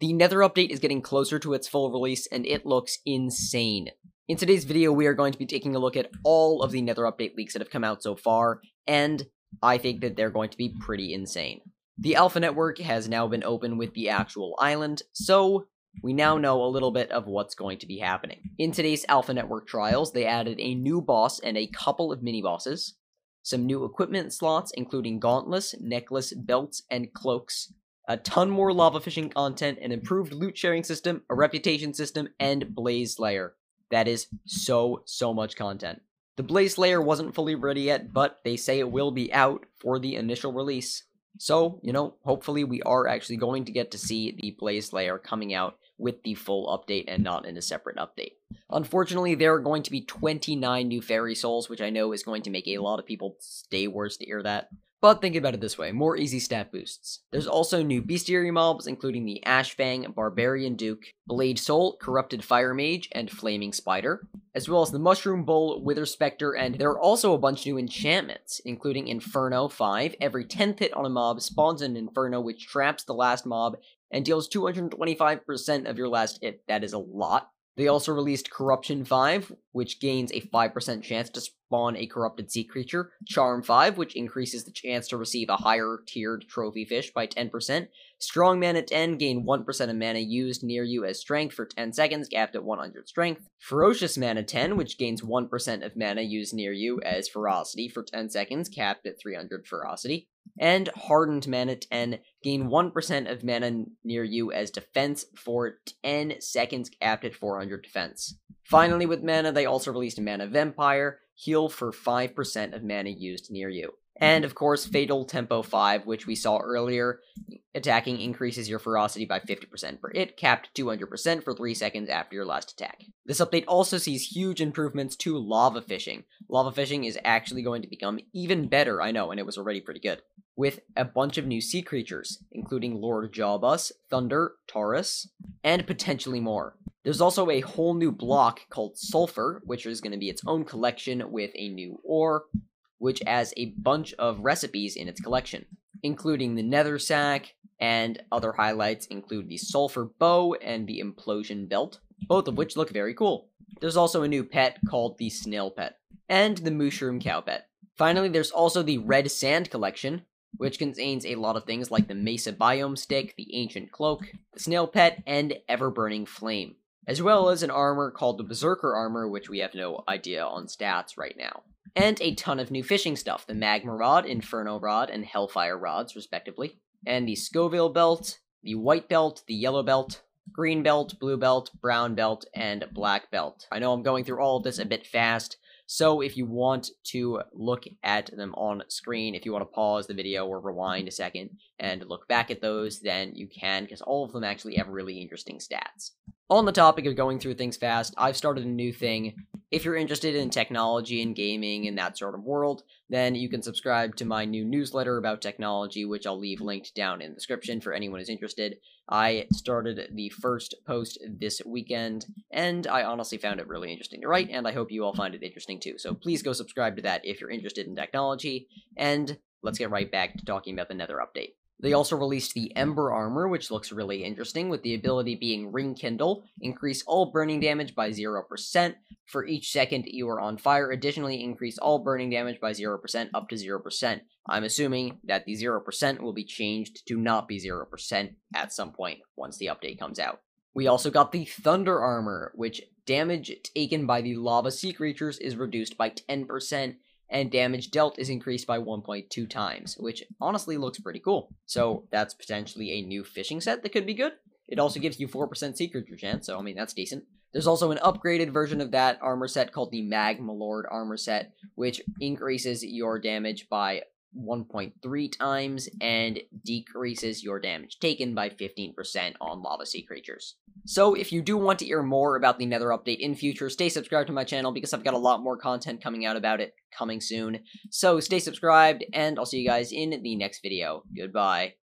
The Nether update is getting closer to its full release, and it looks insane. In today's video, we are going to be taking a look at all of the Nether update leaks that have come out so far, and I think that they're going to be pretty insane. The Alpha Network has now been open with the actual island, so we now know a little bit of what's going to be happening. In today's Alpha Network trials, they added a new boss and a couple of mini bosses, some new equipment slots, including gauntlets, necklace, belts, and cloaks, a ton more lava fishing content, an improved loot sharing system, a reputation system, and Blaze Slayer. That is so, so much content. The Blaze Slayer wasn't fully ready yet, but they say it will be out for the initial release. So, you know, hopefully we are actually going to get to see the Blaze Slayer coming out with the full update and not in a separate update. Unfortunately, there are going to be 29 new Fairy Souls, which I know is going to make a lot of people stay worse to hear that. But think about it this way, more easy stat boosts. There's also new bestiary mobs, including the Ashfang, Barbarian Duke, Blade Soul, Corrupted Fire Mage, and Flaming Spider, as well as the Mushroom Bull, Wither Spectre, and there are also a bunch new enchantments, including Inferno 5. Every 10th hit on a mob spawns an Inferno which traps the last mob and deals 225% of your last hit. That is a lot. They also released Corruption 5, which gains a 5% chance to spawn a corrupted sea creature, Charm 5, which increases the chance to receive a higher tiered trophy fish by 10%, Strong at 10, gain 1% of mana used near you as strength for 10 seconds, capped at 100 strength, Ferocious Mana 10, which gains 1% of mana used near you as ferocity for 10 seconds, capped at 300 ferocity, and Hardened Mana 10, gain 1% of mana near you as defense for 10 seconds, capped at 400 defense. Finally, with mana, they also released Mana Vampire, heal for 5% of mana used near you. And mm-hmm. of course, Fatal Tempo 5, which we saw earlier, attacking increases your ferocity by 50% per hit, capped 200% for 3 seconds after your last attack. This update also sees huge improvements to lava fishing. Lava fishing is actually going to become even better, I know, and it was already pretty good, with a bunch of new sea creatures, including Lord Jawbus, Thunder, Taurus, and potentially more. There's also a whole new block called Sulfur, which is going to be its own collection with a new ore, which has a bunch of recipes in its collection, including the Nether Sack, and other highlights include the Sulfur Bow and the Implosion Belt, both of which look very cool. There's also a new pet called the Snail Pet, and the Mushroom Cow Pet. Finally, there's also the Red Sand Collection, which contains a lot of things like the Mesa Biome Stick, the Ancient Cloak, the Snail Pet, and Ever Burning Flame as well as an armor called the Berserker Armor, which we have no idea on stats right now. And a ton of new fishing stuff the Magma Rod, Inferno Rod, and Hellfire Rods, respectively. And the Scoville Belt, the White Belt, the Yellow Belt, Green Belt, Blue Belt, Brown Belt, and Black Belt. I know I'm going through all of this a bit fast, so if you want to look at them on screen, if you want to pause the video or rewind a second and look back at those, then you can, because all of them actually have really interesting stats. On the topic of going through things fast, I've started a new thing. If you're interested in technology and gaming and that sort of world, then you can subscribe to my new newsletter about technology, which I'll leave linked down in the description for anyone who's interested. I started the first post this weekend, and I honestly found it really interesting to write, and I hope you all find it interesting too. So please go subscribe to that if you're interested in technology, and let's get right back to talking about the Nether update. They also released the hmm. Ember Armor, which looks really interesting, with the ability being Ring Kindle, increase all burning damage by 0% for each second you are on fire. Additionally, increase all burning damage by 0% up to 0%. I'm assuming that the 0% will be changed to not be 0% at some point once the update comes out. We also got the Thunder Armor, which damage taken by the lava sea creatures is reduced by 10%, and damage dealt is increased by 1.2 times, which honestly looks pretty cool. So that's potentially a new fishing set that could be good. It also gives you 4% sea creature chance, so I mean, that's decent. There's also an upgraded version of that armor set called the Magma Lord armor set, which increases your damage by 1.3 times and decreases your damage taken by 15% on lava sea creatures. So if you do want to hear more about the Nether update in future, stay subscribed to my channel because I've got a lot more content coming out about it coming soon. So stay subscribed and I'll see you guys in the next video. Goodbye.